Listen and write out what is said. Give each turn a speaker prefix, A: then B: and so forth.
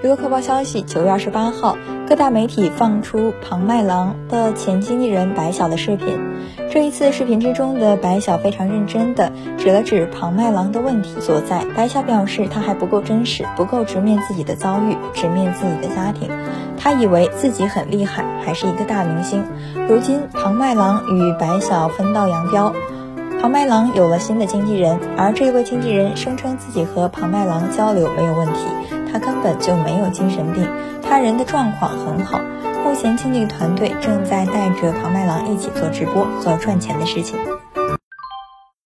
A: 娱乐快报消息：九月二十八号，各大媒体放出庞麦郎的前经纪人白晓的视频。这一次视频之中的白晓非常认真的指了指庞麦郎的问题所在。白晓表示，他还不够真实，不够直面自己的遭遇，直面自己的家庭。他以为自己很厉害，还是一个大明星。如今，庞麦郎与白晓分道扬镳。庞麦郎有了新的经纪人，而这位经纪人声称自己和庞麦郎交流没有问题，他根本就没有精神病，他人的状况很好。目前经纪团队正在带着庞麦郎一起做直播，做赚钱的事情。